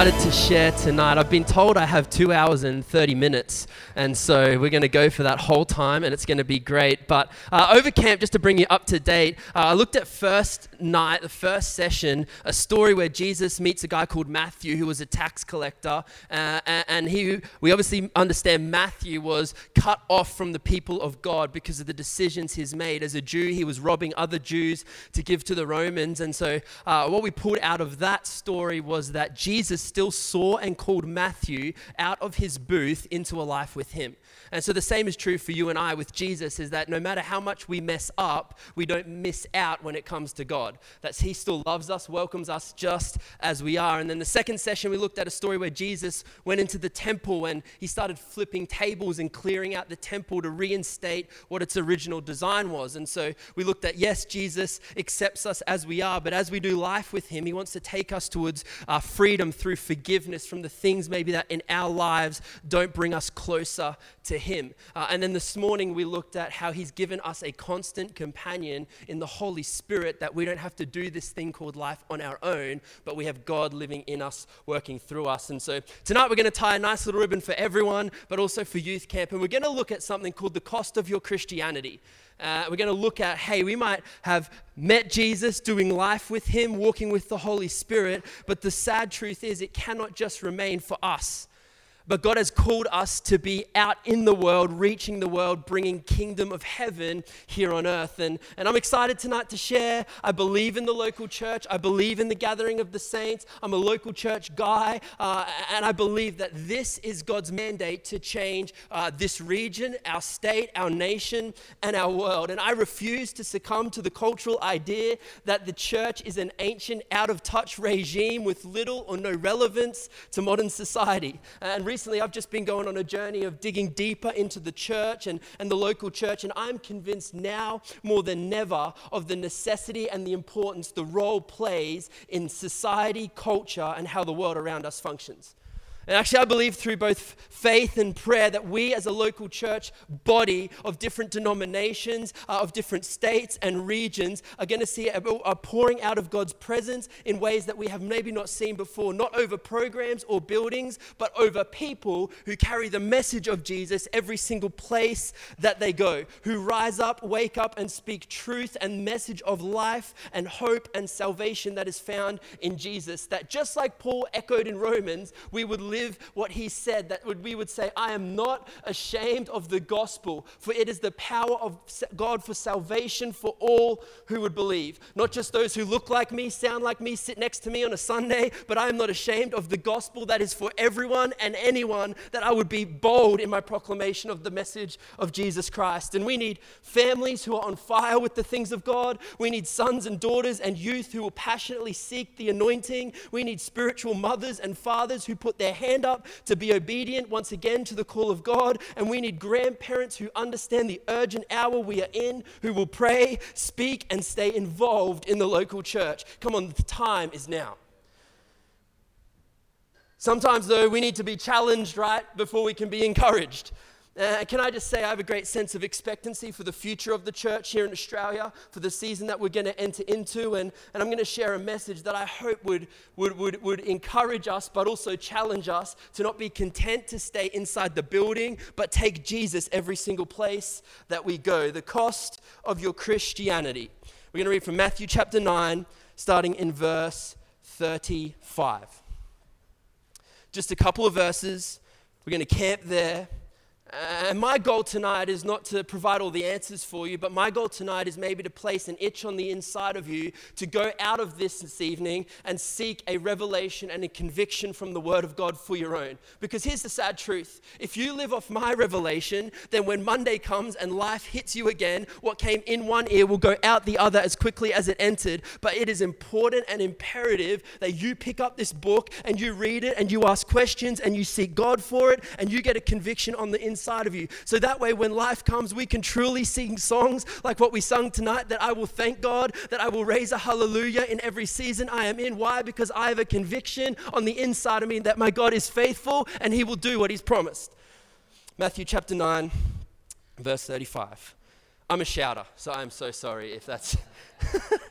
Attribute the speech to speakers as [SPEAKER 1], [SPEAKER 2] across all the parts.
[SPEAKER 1] excited to share tonight. I've been told I have two hours and 30 minutes, and so we're going to go for that whole time, and it's going to be great. But uh, over camp, just to bring you up to date, uh, I looked at first night, the first session, a story where Jesus meets a guy called Matthew who was a tax collector, uh, and he, we obviously understand Matthew was cut off from the people of God because of the decisions he's made. As a Jew, he was robbing other Jews to give to the Romans, and so uh, what we pulled out of that story was that Jesus still saw and called Matthew out of his booth into a life with him. And so the same is true for you and I with Jesus is that no matter how much we mess up, we don't miss out when it comes to God. That's he still loves us, welcomes us just as we are. And then the second session we looked at a story where Jesus went into the temple and he started flipping tables and clearing out the temple to reinstate what its original design was. And so we looked at yes, Jesus accepts us as we are, but as we do life with him, he wants to take us towards our uh, freedom through forgiveness from the things maybe that in our lives don't bring us closer to him. Uh, and then this morning we looked at how He's given us a constant companion in the Holy Spirit that we don't have to do this thing called life on our own, but we have God living in us, working through us. And so tonight we're going to tie a nice little ribbon for everyone, but also for youth camp. And we're going to look at something called the cost of your Christianity. Uh, we're going to look at hey, we might have met Jesus, doing life with him, walking with the Holy Spirit, but the sad truth is it cannot just remain for us. But God has called us to be out in the world, reaching the world, bringing kingdom of heaven here on earth. And, and I'm excited tonight to share. I believe in the local church. I believe in the gathering of the saints. I'm a local church guy. Uh, and I believe that this is God's mandate to change uh, this region, our state, our nation, and our world. And I refuse to succumb to the cultural idea that the church is an ancient, out of touch regime with little or no relevance to modern society. And recently I've just been going on a journey of digging deeper into the church and, and the local church, and I'm convinced now more than never of the necessity and the importance the role plays in society, culture, and how the world around us functions. And actually, I believe through both faith and prayer that we, as a local church body of different denominations, uh, of different states and regions, are going to see a, a, pouring out of God's presence in ways that we have maybe not seen before, not over programs or buildings, but over people who carry the message of Jesus every single place that they go, who rise up, wake up, and speak truth and message of life and hope and salvation that is found in Jesus. That just like Paul echoed in Romans, we would live live what he said, that we would say, I am not ashamed of the gospel, for it is the power of God for salvation for all who would believe. Not just those who look like me, sound like me, sit next to me on a Sunday, but I am not ashamed of the gospel that is for everyone and anyone, that I would be bold in my proclamation of the message of Jesus Christ. And we need families who are on fire with the things of God. We need sons and daughters and youth who will passionately seek the anointing. We need spiritual mothers and fathers who put their hand up to be obedient once again to the call of God. And we need grandparents who understand the urgent hour we are in, who will pray, speak, and stay involved in the local church. Come on, the time is now. Sometimes, though, we need to be challenged, right, before we can be encouraged. Uh, can I just say, I have a great sense of expectancy for the future of the church here in Australia, for the season that we're going to enter into. And, and I'm going to share a message that I hope would, would, would, would encourage us, but also challenge us to not be content to stay inside the building, but take Jesus every single place that we go. The cost of your Christianity. We're going to read from Matthew chapter 9, starting in verse 35. Just a couple of verses. We're going to camp there. And my goal tonight is not to provide all the answers for you, but my goal tonight is maybe to place an itch on the inside of you to go out of this this evening and seek a revelation and a conviction from the Word of God for your own. Because here's the sad truth if you live off my revelation, then when Monday comes and life hits you again, what came in one ear will go out the other as quickly as it entered. But it is important and imperative that you pick up this book and you read it and you ask questions and you seek God for it and you get a conviction on the inside inside of you. So that way, when life comes, we can truly sing songs like what we sung tonight that I will thank God, that I will raise a hallelujah in every season I am in. Why? Because I have a conviction on the inside of me that my God is faithful and he will do what he's promised. Matthew chapter 9, verse 35. I'm a shouter, so I'm so sorry if that's.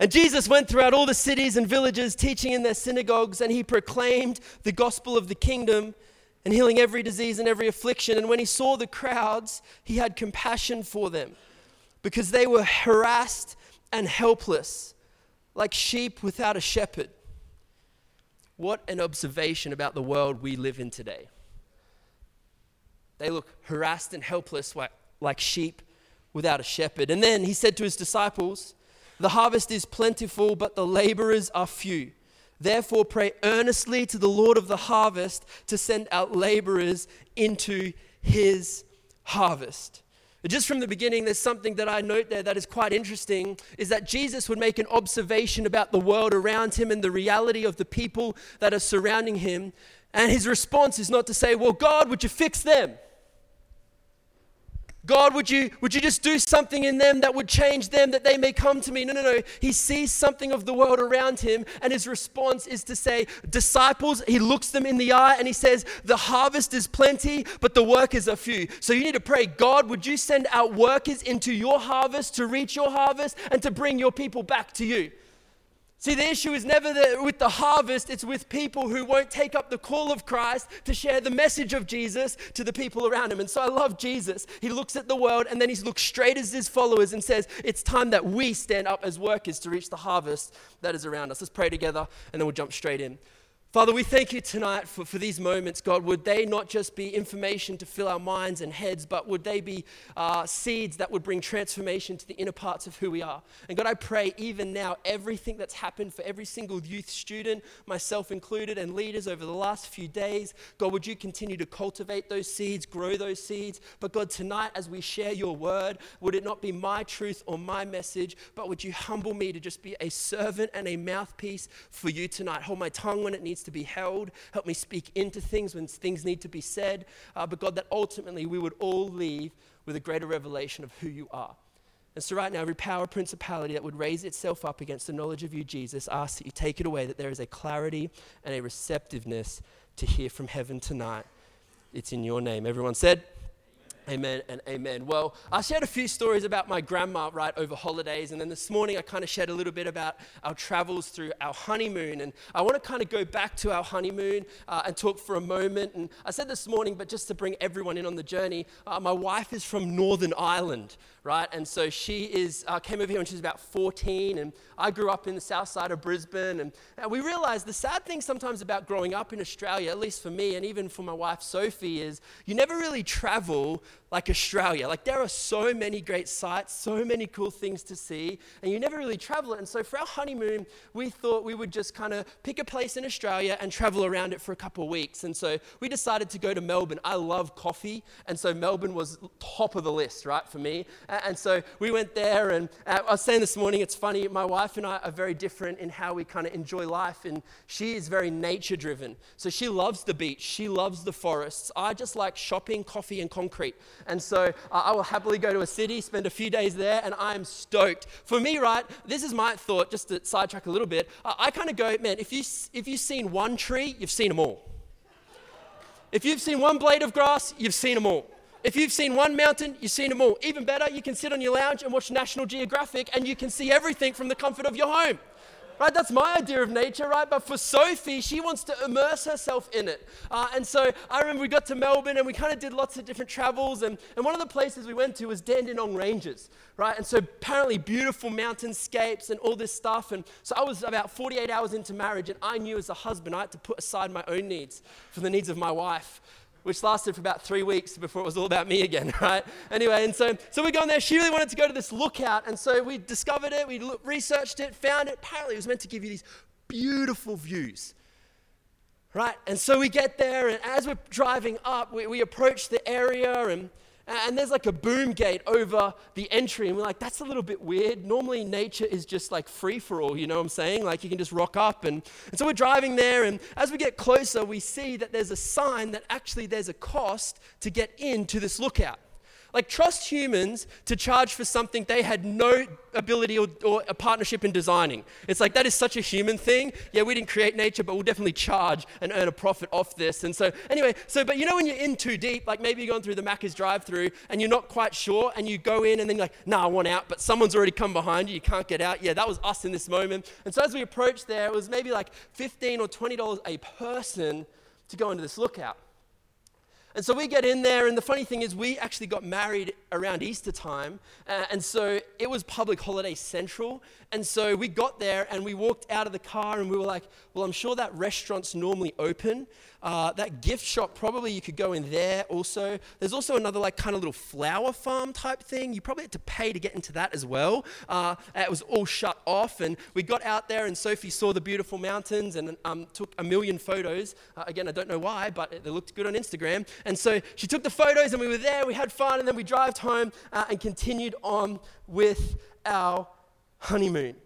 [SPEAKER 1] And Jesus went throughout all the cities and villages, teaching in their synagogues, and he proclaimed the gospel of the kingdom and healing every disease and every affliction. And when he saw the crowds, he had compassion for them because they were harassed and helpless, like sheep without a shepherd. What an observation about the world we live in today. They look harassed and helpless like, sheep without a shepherd. And then he said to his disciples, The harvest is plentiful, but the laborers are few. Therefore, pray earnestly to the Lord of the harvest to send out laborers into his harvest. Just from the beginning, there's something that I note there that is quite interesting is that Jesus would make an observation about the world around him and the reality of the people that are surrounding him. And his response is not to say, Well, God, would you fix them? God, would you, would you just do something in them that would change them that they may come to me? No, no, no. He sees something of the world around him, and his response is to say, Disciples, he looks them in the eye and he says, The harvest is plenty, but the workers are few. So you need to pray, God, would you send out workers into your harvest to reach your harvest and to bring your people back to you? See, the issue is never the, with the harvest, it's with people who won't take up the call of Christ to share the message of Jesus to the people around him. And so I love Jesus. He looks at the world and then he looks straight at his followers and says, It's time that we stand up as workers to reach the harvest that is around us. Let's pray together and then we'll jump straight in. Father, we thank you tonight for, for these moments, God. Would they not just be information to fill our minds and heads, but would they be uh, seeds that would bring transformation to the inner parts of who we are? And God, I pray even now, everything that's happened for every single youth student, myself included, and leaders over the last few days, God, would you continue to cultivate those seeds, grow those seeds? But God, tonight, as we share your word, would it not be my truth or my message, but would you humble me to just be a servant and a mouthpiece for you tonight? Hold my tongue when it needs needs to be held. Help me speak into things when things need to be said. Uh, but God, that ultimately we would all leave with a greater revelation of who you are. And so, right now, every power, principality that would raise itself up against the knowledge of you, Jesus, ask that you take it away, that there is a clarity and a receptiveness to hear from heaven tonight. It's in your name. Everyone said, Amen and amen. Well, I shared a few stories about my grandma right over holidays, and then this morning I kind of shared a little bit about our travels through our honeymoon. And I want to kind of go back to our honeymoon uh, and talk for a moment. And I said this morning, but just to bring everyone in on the journey, uh, my wife is from Northern Ireland, right? And so she is uh, came over here when she was about 14, and I grew up in the south side of Brisbane. And, and we realized the sad thing sometimes about growing up in Australia, at least for me and even for my wife Sophie, is you never really travel like Australia. Like there are so many great sites, so many cool things to see, and you never really travel it. And so for our honeymoon, we thought we would just kind of pick a place in Australia and travel around it for a couple of weeks. And so we decided to go to Melbourne. I love coffee, and so Melbourne was top of the list, right, for me. And so we went there, and uh, I was saying this morning, it's funny, my wife and I are very different in how we kind of enjoy life, and she is very nature driven. So she loves the beach, she loves the forests. I just like shopping, coffee, and concrete. And so uh, I will happily go to a city, spend a few days there, and I'm stoked. For me, right, this is my thought, just to sidetrack a little bit. I kind of go, man, if, you, if you've seen one tree, you've seen them all. If you've seen one blade of grass, you've seen them all. If you've seen one mountain, you've seen them all. Even better, you can sit on your lounge and watch National Geographic and you can see everything from the comfort of your home right? That's my idea of nature, right? But for Sophie, she wants to immerse herself in it. Uh, and so I remember we got to Melbourne and we kind of did lots of different travels. And, and one of the places we went to was Dandenong Ranges, right? And so apparently beautiful mountainscapes and all this stuff. And so I was about 48 hours into marriage and I knew as a husband I had to put aside my own needs for the needs of my wife which lasted for about three weeks before it was all about me again, right? Anyway, and so, so we're going there. She really wanted to go to this lookout, and so we discovered it, we researched it, found it. Apparently, it was meant to give you these beautiful views, right? And so we get there, and as we're driving up, we, we approach the area, and and there's like a boom gate over the entry. And we're like, that's a little bit weird. Normally, nature is just like free for all, you know what I'm saying? Like you can just rock up. And, and so we're driving there. And as we get closer, we see that there's a sign that actually there's a cost to get into this lookout. Like, trust humans to charge for something they had no ability or, or, a partnership in designing. It's like that is such a human thing. Yeah, we didn't create nature, but we'll definitely charge and earn a profit off this. And so, anyway, so, but you know, when you're in too deep, like maybe you're going through the Macca's drive through and you're not quite sure, and you go in and then you're like, nah, I want out, but someone's already come behind you, you can't get out. Yeah, that was us in this moment. And so, as we approached there, it was maybe like 15 or $20 a person to go into this lookout. And so we get in there, and the funny thing is, we actually got married around Easter time, uh, and so it was public holiday central. And so we got there, and we walked out of the car, and we were like, "Well, I'm sure that restaurant's normally open, uh, that gift shop, probably you could go in there also. There's also another, like, kind of little flower farm type thing. You probably had to pay to get into that as well. Uh, it was all shut off. And we got out there, and Sophie saw the beautiful mountains and um, took a million photos. Uh, again, I don't know why, but they looked good on Instagram. And so she took the photos, and we were there, we had fun, and then we drove home uh, and continued on with our honeymoon.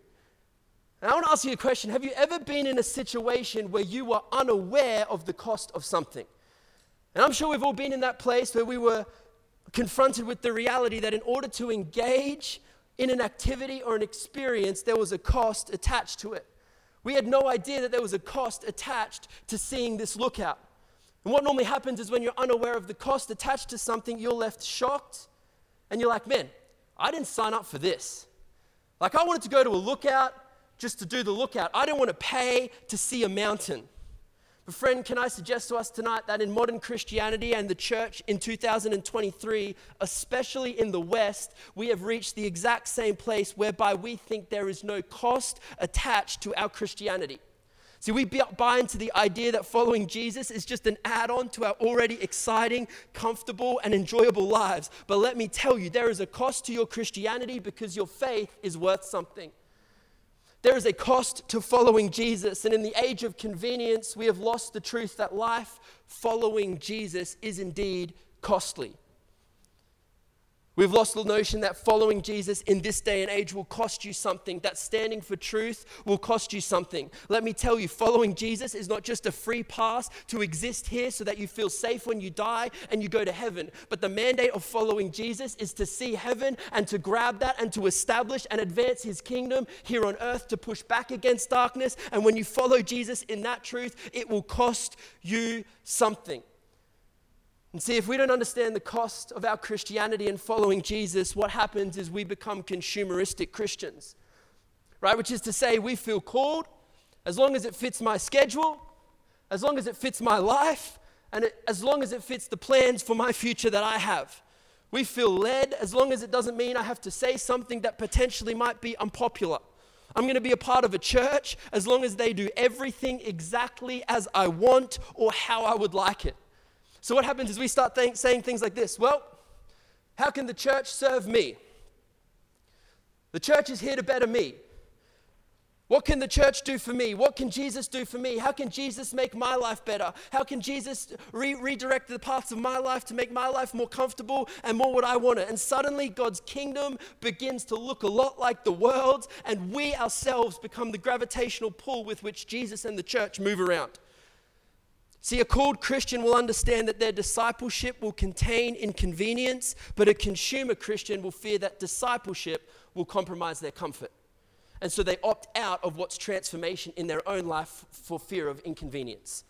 [SPEAKER 1] And I want to ask you a question Have you ever been in a situation where you were unaware of the cost of something? And I'm sure we've all been in that place where we were confronted with the reality that in order to engage in an activity or an experience, there was a cost attached to it. We had no idea that there was a cost attached to seeing this lookout. And what normally happens is when you're unaware of the cost attached to something, you're left shocked and you're like, man, I didn't sign up for this. Like, I wanted to go to a lookout just to do the lookout. I don't want to pay to see a mountain. But, friend, can I suggest to us tonight that in modern Christianity and the church in 2023, especially in the West, we have reached the exact same place whereby we think there is no cost attached to our Christianity. See, we buy into the idea that following Jesus is just an add on to our already exciting, comfortable, and enjoyable lives. But let me tell you, there is a cost to your Christianity because your faith is worth something. There is a cost to following Jesus, and in the age of convenience, we have lost the truth that life following Jesus is indeed costly. We've lost the notion that following Jesus in this day and age will cost you something, that standing for truth will cost you something. Let me tell you, following Jesus is not just a free pass to exist here so that you feel safe when you die and you go to heaven, but the mandate of following Jesus is to see heaven and to grab that and to establish and advance his kingdom here on earth to push back against darkness. And when you follow Jesus in that truth, it will cost you something. And see, if we don't understand the cost of our Christianity and following Jesus, what happens is we become consumeristic Christians, right? Which is to say, we feel called as long as it fits my schedule, as long as it fits my life, and it, as long as it fits the plans for my future that I have. We feel led as long as it doesn't mean I have to say something that potentially might be unpopular. I'm going to be a part of a church as long as they do everything exactly as I want or how I would like it. So, what happens is we start th- saying things like this Well, how can the church serve me? The church is here to better me. What can the church do for me? What can Jesus do for me? How can Jesus make my life better? How can Jesus re- redirect the paths of my life to make my life more comfortable and more what I want it? And suddenly, God's kingdom begins to look a lot like the world's, and we ourselves become the gravitational pull with which Jesus and the church move around. See, a called Christian will understand that their discipleship will contain inconvenience, but a consumer Christian will fear that discipleship will compromise their comfort. And so they opt out of what's transformation in their own life for fear of inconvenience.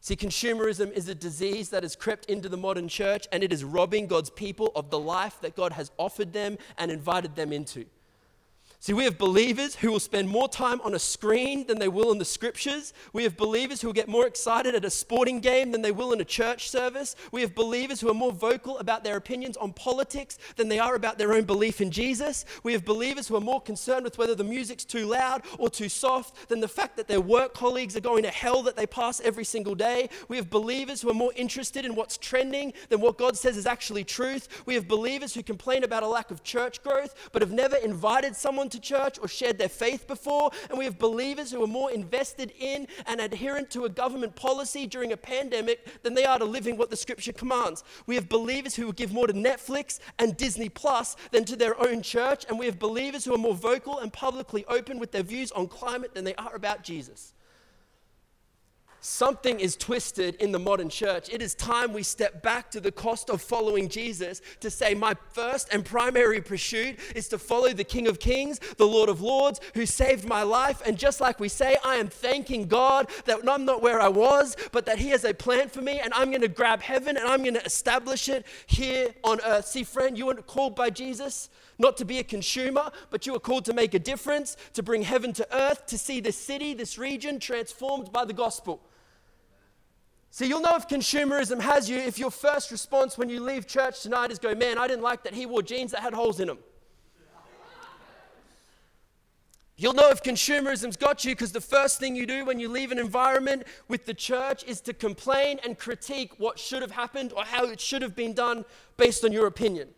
[SPEAKER 1] See, consumerism is a disease that has crept into the modern church and it is robbing God's people of the life that God has offered them and invited them into. See, we have believers who will spend more time on a screen than they will in the scriptures. We have believers who will get more excited at a sporting game than they will in a church service. We have believers who are more vocal about their opinions on politics than they are about their own belief in Jesus. We have believers who are more concerned with whether the music's too loud or too soft than the fact that their work colleagues are going to hell that they pass every single day. We have believers who are more interested in what's trending than what God says is actually truth. We have believers who complain about a lack of church growth but have never invited someone to to church or shared their faith before. And we have believers who are more invested in and adherent to a government policy during a pandemic than they are to living what the scripture commands. We have believers who will give more to Netflix and Disney Plus than to their own church. And we have believers who are more vocal and publicly open with their views on climate than they are about Jesus. Something is twisted in the modern church. It is time we step back to the cost of following Jesus to say, My first and primary pursuit is to follow the King of Kings, the Lord of Lords, who saved my life. And just like we say, I am thanking God that I'm not where I was, but that He has a plan for me, and I'm going to grab heaven and I'm going to establish it here on earth. See, friend, you weren't called by Jesus not to be a consumer, but you are called to make a difference, to bring heaven to earth, to see this city, this region transformed by the gospel. See, you'll know if consumerism has you if your first response when you leave church tonight is go, man, I didn't like that he wore jeans that had holes in them. You'll know if consumerism's got you because the first thing you do when you leave an environment with the church is to complain and critique what should have happened or how it should have been done based on your opinion.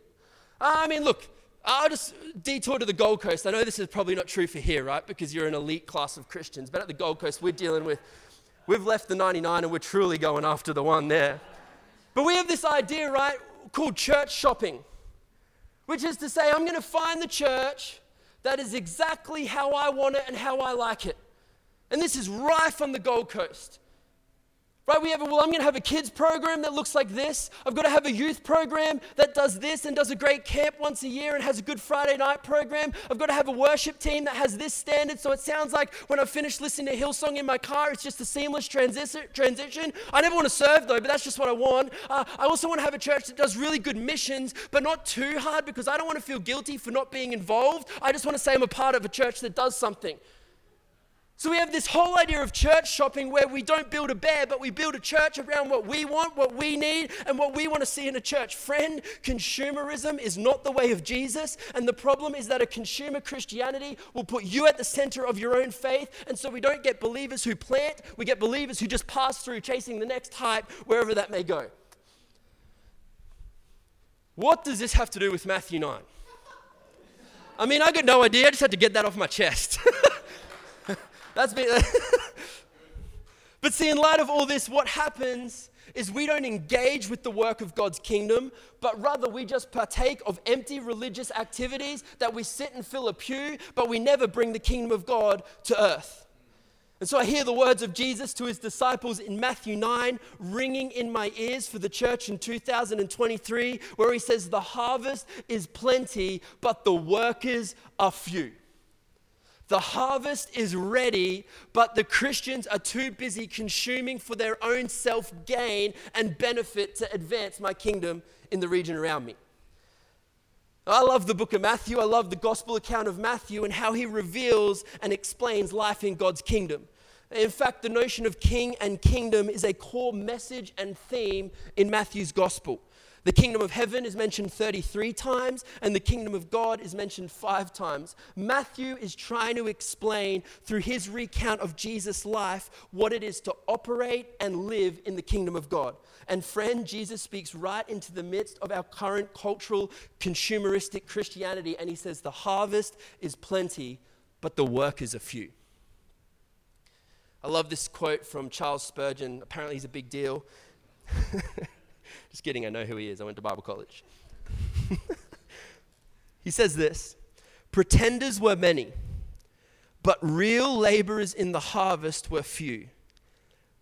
[SPEAKER 1] I mean, look, I'll just detour to the Gold Coast. I know this is probably not true for here, right? Because you're an elite class of Christians. But at the Gold Coast, we're dealing with, we've left the 99 and we're truly going after the one there. But we have this idea, right, called church shopping, which is to say, I'm going to find the church that is exactly how I want it and how I like it. And this is rife on the Gold Coast. Right? We have a, well, I'm going to have a kids program that looks like this. I've got to have a youth program that does this and does a great camp once a year and has a good Friday night program. I've got to have a worship team that has this standard. So it sounds like when I finish listening to Hillsong in my car, it's just a seamless transi- transition. I never want to serve though, but that's just what I want. Uh, I also want to have a church that does really good missions, but not too hard because I don't want to feel guilty for not being involved. I just want to say I'm a part of a church that does something. So we have this whole idea of church shopping where we don't build a bear, but we build a church around what we want, what we need, and what we want to see in a church. Friend, consumerism is not the way of Jesus. And the problem is that a consumer Christianity will put you at the center of your own faith. And so we don't get believers who plant, we get believers who just pass through chasing the next hype, wherever that may go. What does this have to do with Matthew 9? I mean, I got no idea. I just had to get that off my chest. That's me. but see, in light of all this, what happens is we don't engage with the work of God's kingdom, but rather we just partake of empty religious activities that we sit and fill a pew, but we never bring the kingdom of God to earth. And so I hear the words of Jesus to his disciples in Matthew 9 ringing in my ears for the church in 2023, where he says, The harvest is plenty, but the workers are few. The harvest is ready, but the Christians are too busy consuming for their own self gain and benefit to advance my kingdom in the region around me. I love the book of Matthew. I love the gospel account of Matthew and how he reveals and explains life in God's kingdom. In fact, the notion of king and kingdom is a core message and theme in Matthew's gospel. The kingdom of heaven is mentioned 33 times, and the kingdom of God is mentioned five times. Matthew is trying to explain through his recount of Jesus' life what it is to operate and live in the kingdom of God. And friend, Jesus speaks right into the midst of our current cultural, consumeristic Christianity, and he says, The harvest is plenty, but the workers are few. I love this quote from Charles Spurgeon. Apparently, he's a big deal. Just kidding, I know who he is. I went to Bible college. he says this Pretenders were many, but real laborers in the harvest were few.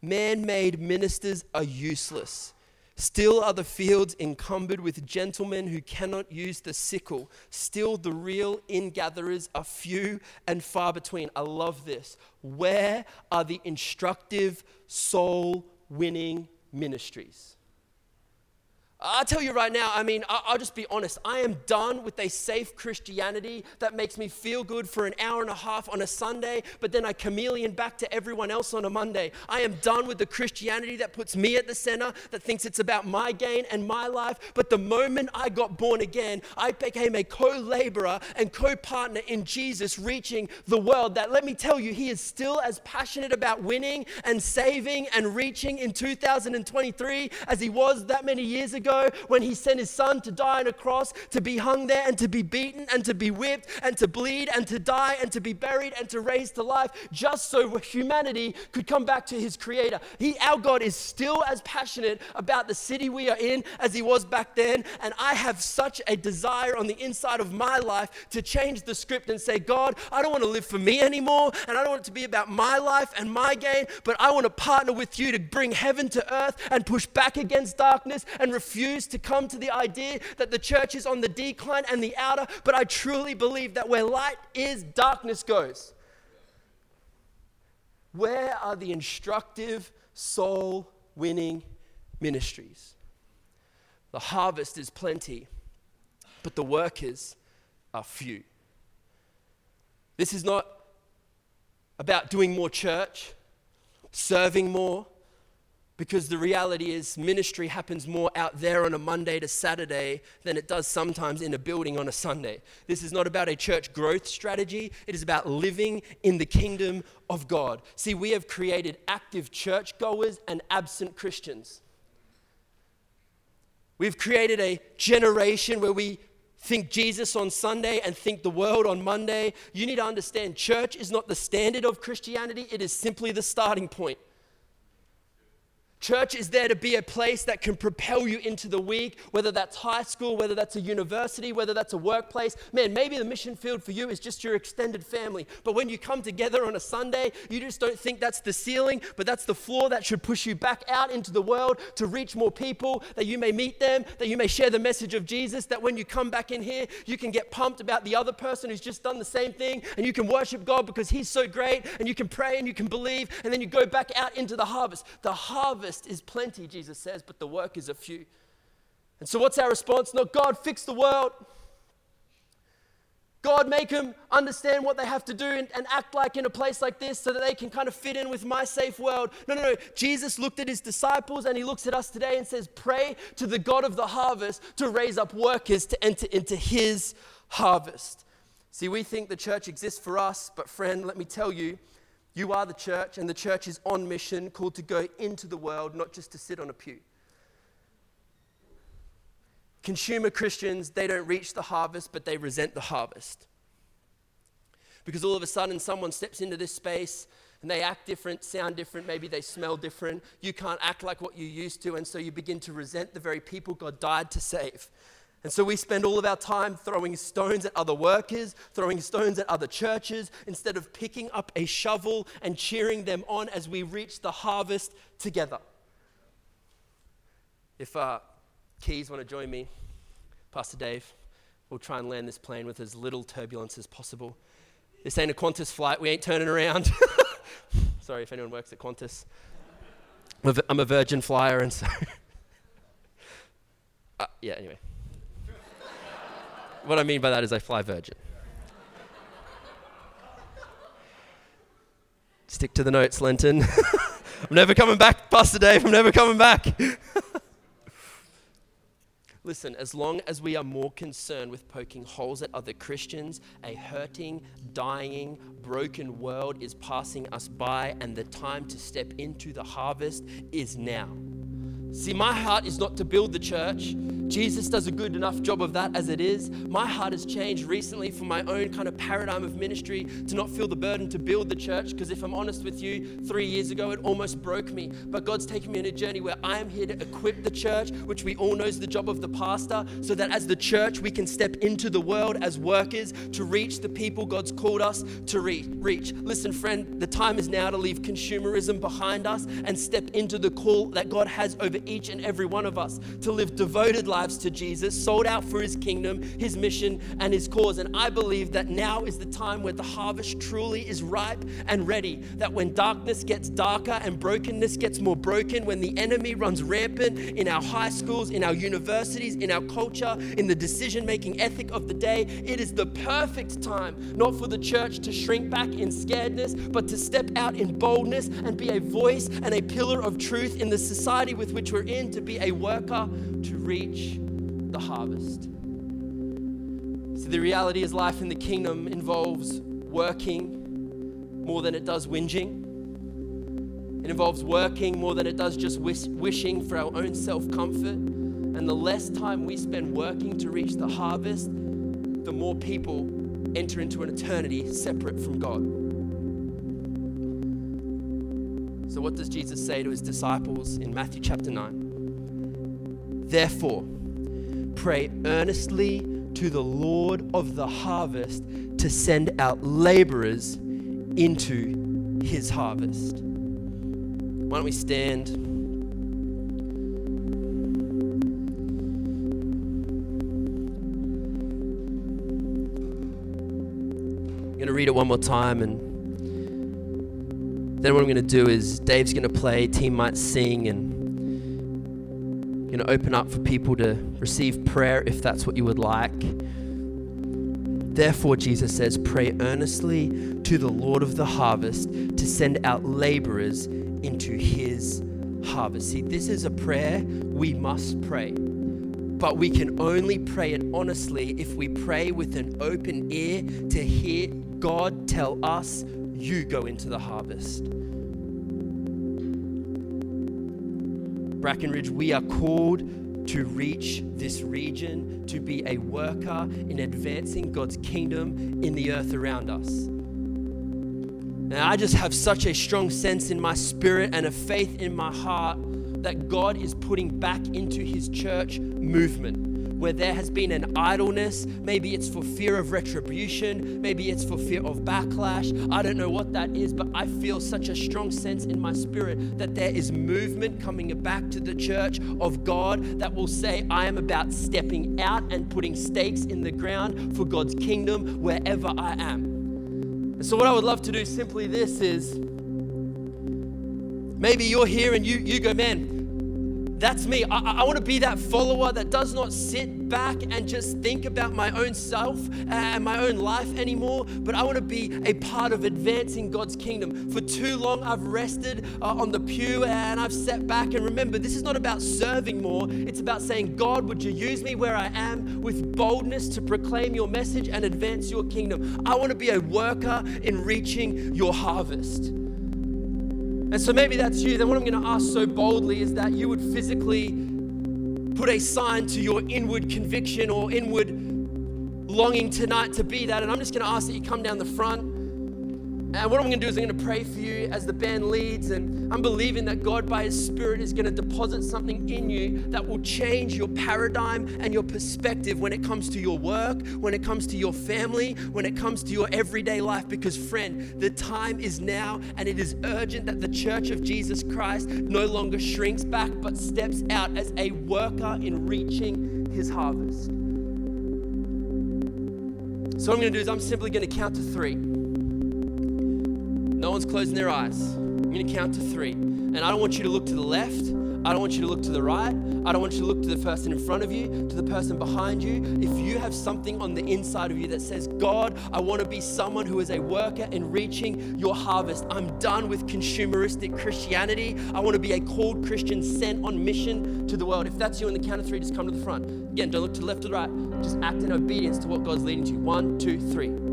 [SPEAKER 1] Man made ministers are useless. Still are the fields encumbered with gentlemen who cannot use the sickle. Still, the real ingatherers are few and far between. I love this. Where are the instructive, soul winning ministries? I'll tell you right now, I mean, I'll just be honest. I am done with a safe Christianity that makes me feel good for an hour and a half on a Sunday, but then I chameleon back to everyone else on a Monday. I am done with the Christianity that puts me at the center, that thinks it's about my gain and my life. But the moment I got born again, I became a co laborer and co partner in Jesus reaching the world. That, let me tell you, He is still as passionate about winning and saving and reaching in 2023 as He was that many years ago ago when he sent his son to die on a cross, to be hung there and to be beaten and to be whipped and to bleed and to die and to be buried and to raise to life just so humanity could come back to his creator. He, our God is still as passionate about the city we are in as he was back then. And I have such a desire on the inside of my life to change the script and say, God, I don't want to live for me anymore. And I don't want it to be about my life and my gain, but I want to partner with you to bring heaven to earth and push back against darkness and refuse to come to the idea that the church is on the decline and the outer. But I truly believe that where light is, darkness goes. Where are the instructive, soul winning ministries? The harvest is plenty, but the workers are few. This is not about doing more church, serving more, because the reality is ministry happens more out there on a Monday to Saturday than it does sometimes in a building on a Sunday. This is not about a church growth strategy, it is about living in the kingdom of God. See, we have created active churchgoers and absent Christians. We've created a generation where we think Jesus on Sunday and think the world on Monday. You need to understand church is not the standard of Christianity, it is simply the starting point. Church is there to be a place that can propel you into the week, whether that's high school, whether that's a university, whether that's a workplace. Man, maybe the mission field for you is just your extended family. But when you come together on a Sunday, you just don't think that's the ceiling, but that's the floor that should push you back out into the world to reach more people, that you may meet them, that you may share the message of Jesus, that when you come back in here, you can get pumped about the other person who's just done the same thing, and you can worship God because He's so great, and you can pray and you can believe, and then you go back out into the harvest. The harvest harvest is plenty, Jesus says, but the workers are few. And so, what's our response? Not God, fix the world. God, make them understand what they have to do and, and, act like in a place like this so that they can kind of fit in with my safe world. No, no, no. Jesus looked at his disciples and he looks at us today and says, Pray to the God of the harvest to raise up workers to enter into his harvest. See, we think the church exists for us, but friend, let me tell you, you are the church, and the church is on mission, called to go into the world, not just to sit on a pew. Consumer Christians, they don't reach the harvest, but they resent the harvest. Because all of a sudden, someone steps into this space and they act different, sound different, maybe they smell different. You can't act like what you used to, and so you begin to resent the very people God died to save. And so we spend all of our time throwing stones at other workers, throwing stones at other churches, instead of picking up a shovel and cheering them on as we reach the harvest together. If uh, Keys want to join me, Pastor Dave, we'll try and land this plane with as little turbulence as possible. This ain't a Qantas flight, we ain't turning around. Sorry if anyone works at Qantas. I'm a virgin flyer, and so. uh, yeah, anyway what I mean by that is I fly Virgin. Stick to the notes, Lenton. I'm never coming back, Pastor Dave. I'm never coming back. Listen, as long as we are more concerned with poking holes at other Christians, a hurting, dying, broken world is passing us by, and the time to step into the harvest is now. See, my heart is not to build the church. Jesus does a good enough job of that as it is. My heart has changed recently from my own kind of paradigm of ministry to not feel the burden to build the church. Because if I'm honest with you, three years ago it almost broke me. But God's taken me on a journey where I am here to equip the church, which we all know is the job of the pastor, so that as the church we can step into the world as workers to reach the people God's called us to reach. Listen, friend, the time is now to leave consumerism behind us and step into the call that God has over each and every one of us to live devoted lives to Jesus, sold out for his kingdom, his mission, and his cause. And I believe that now is the time where the harvest truly is ripe and ready. That when darkness gets darker and brokenness gets more broken, when the enemy runs rampant in our high schools, in our universities, in our culture, in the decision making ethic of the day, it is the perfect time not for the church to shrink back in scaredness, but to step out in boldness and be a voice and a pillar of truth in the society with which we're in to be a worker to reach the harvest. See, the reality is life in the kingdom involves working more than it does whinging. It involves working more than it does just wish, wishing for our own self comfort. And the less time we spend working to reach the harvest, the more people enter into an eternity separate from God. So, what does Jesus say to his disciples in Matthew chapter 9? Therefore, pray earnestly to the Lord of the harvest to send out laborers into his harvest. Why don't we stand? I'm going to read it one more time and then what I'm going to do is Dave's going to play, team might sing and going to open up for people to receive prayer if that's what you would like. Therefore, Jesus says, pray earnestly to the Lord of the harvest to send out laborers into his harvest. See, this is a prayer we must pray. But we can only pray it honestly if we pray with an open ear to hear God tell us, you go into the harvest. Bracken Ridge, we are called to reach this region, to be a worker in advancing God's kingdom in the earth around us. And I just have such a strong sense in my spirit and a faith in my heart that God is putting back into his church movement where there has been an idleness. Maybe it's for fear of retribution. Maybe it's for fear of backlash. I don't know what that is, but I feel such a strong sense in my spirit that there is movement coming back to the church of God that will say, I am about stepping out and putting stakes in the ground for God's kingdom wherever I am. So, what I would love to do simply this is maybe you're here and you, you go, man, that's me. I, I want to be that follower that does not sit back and just think about my own self and my own life anymore, but I want to be a part of advancing God's kingdom. For too long, I've rested uh, on the pew and I've sat back. And remember, this is not about serving more, it's about saying, God, would you use me where I am with boldness to proclaim your message and advance your kingdom? I want to be a worker in reaching your harvest. And so maybe that's you. Then what I'm going to ask so boldly is that you would physically put a sign to your inward conviction or inward longing tonight to be that. And I'm just going to ask that you come down the front. And what I'm going to do is I'm going to pray for you as the band leads. And I'm believing that God, by His Spirit, is going to deposit something in you that will change your paradigm and your perspective when it comes to your work, when it comes to your family, when it comes to your everyday life. Because, friend, the time is now, and it is urgent that the church of Jesus Christ no longer shrinks back but steps out as a worker in reaching His harvest. So, what I'm going to do is I'm simply going to count to three. No one's closing their eyes. I'm going to count to three. And I don't want you to look to the left. I don't want you to look to the right. I don't want you to look to the person in front of you, to the person behind you. If you have something on the inside of you that says, God, I want to be someone who is a worker in reaching your harvest. I'm done with consumeristic Christianity. I want to be a called Christian sent on mission to the world. If that's you in the count of three, just come to the front. Again, don't look to the left or the right. Just act in obedience to what God's leading to. One, two, three.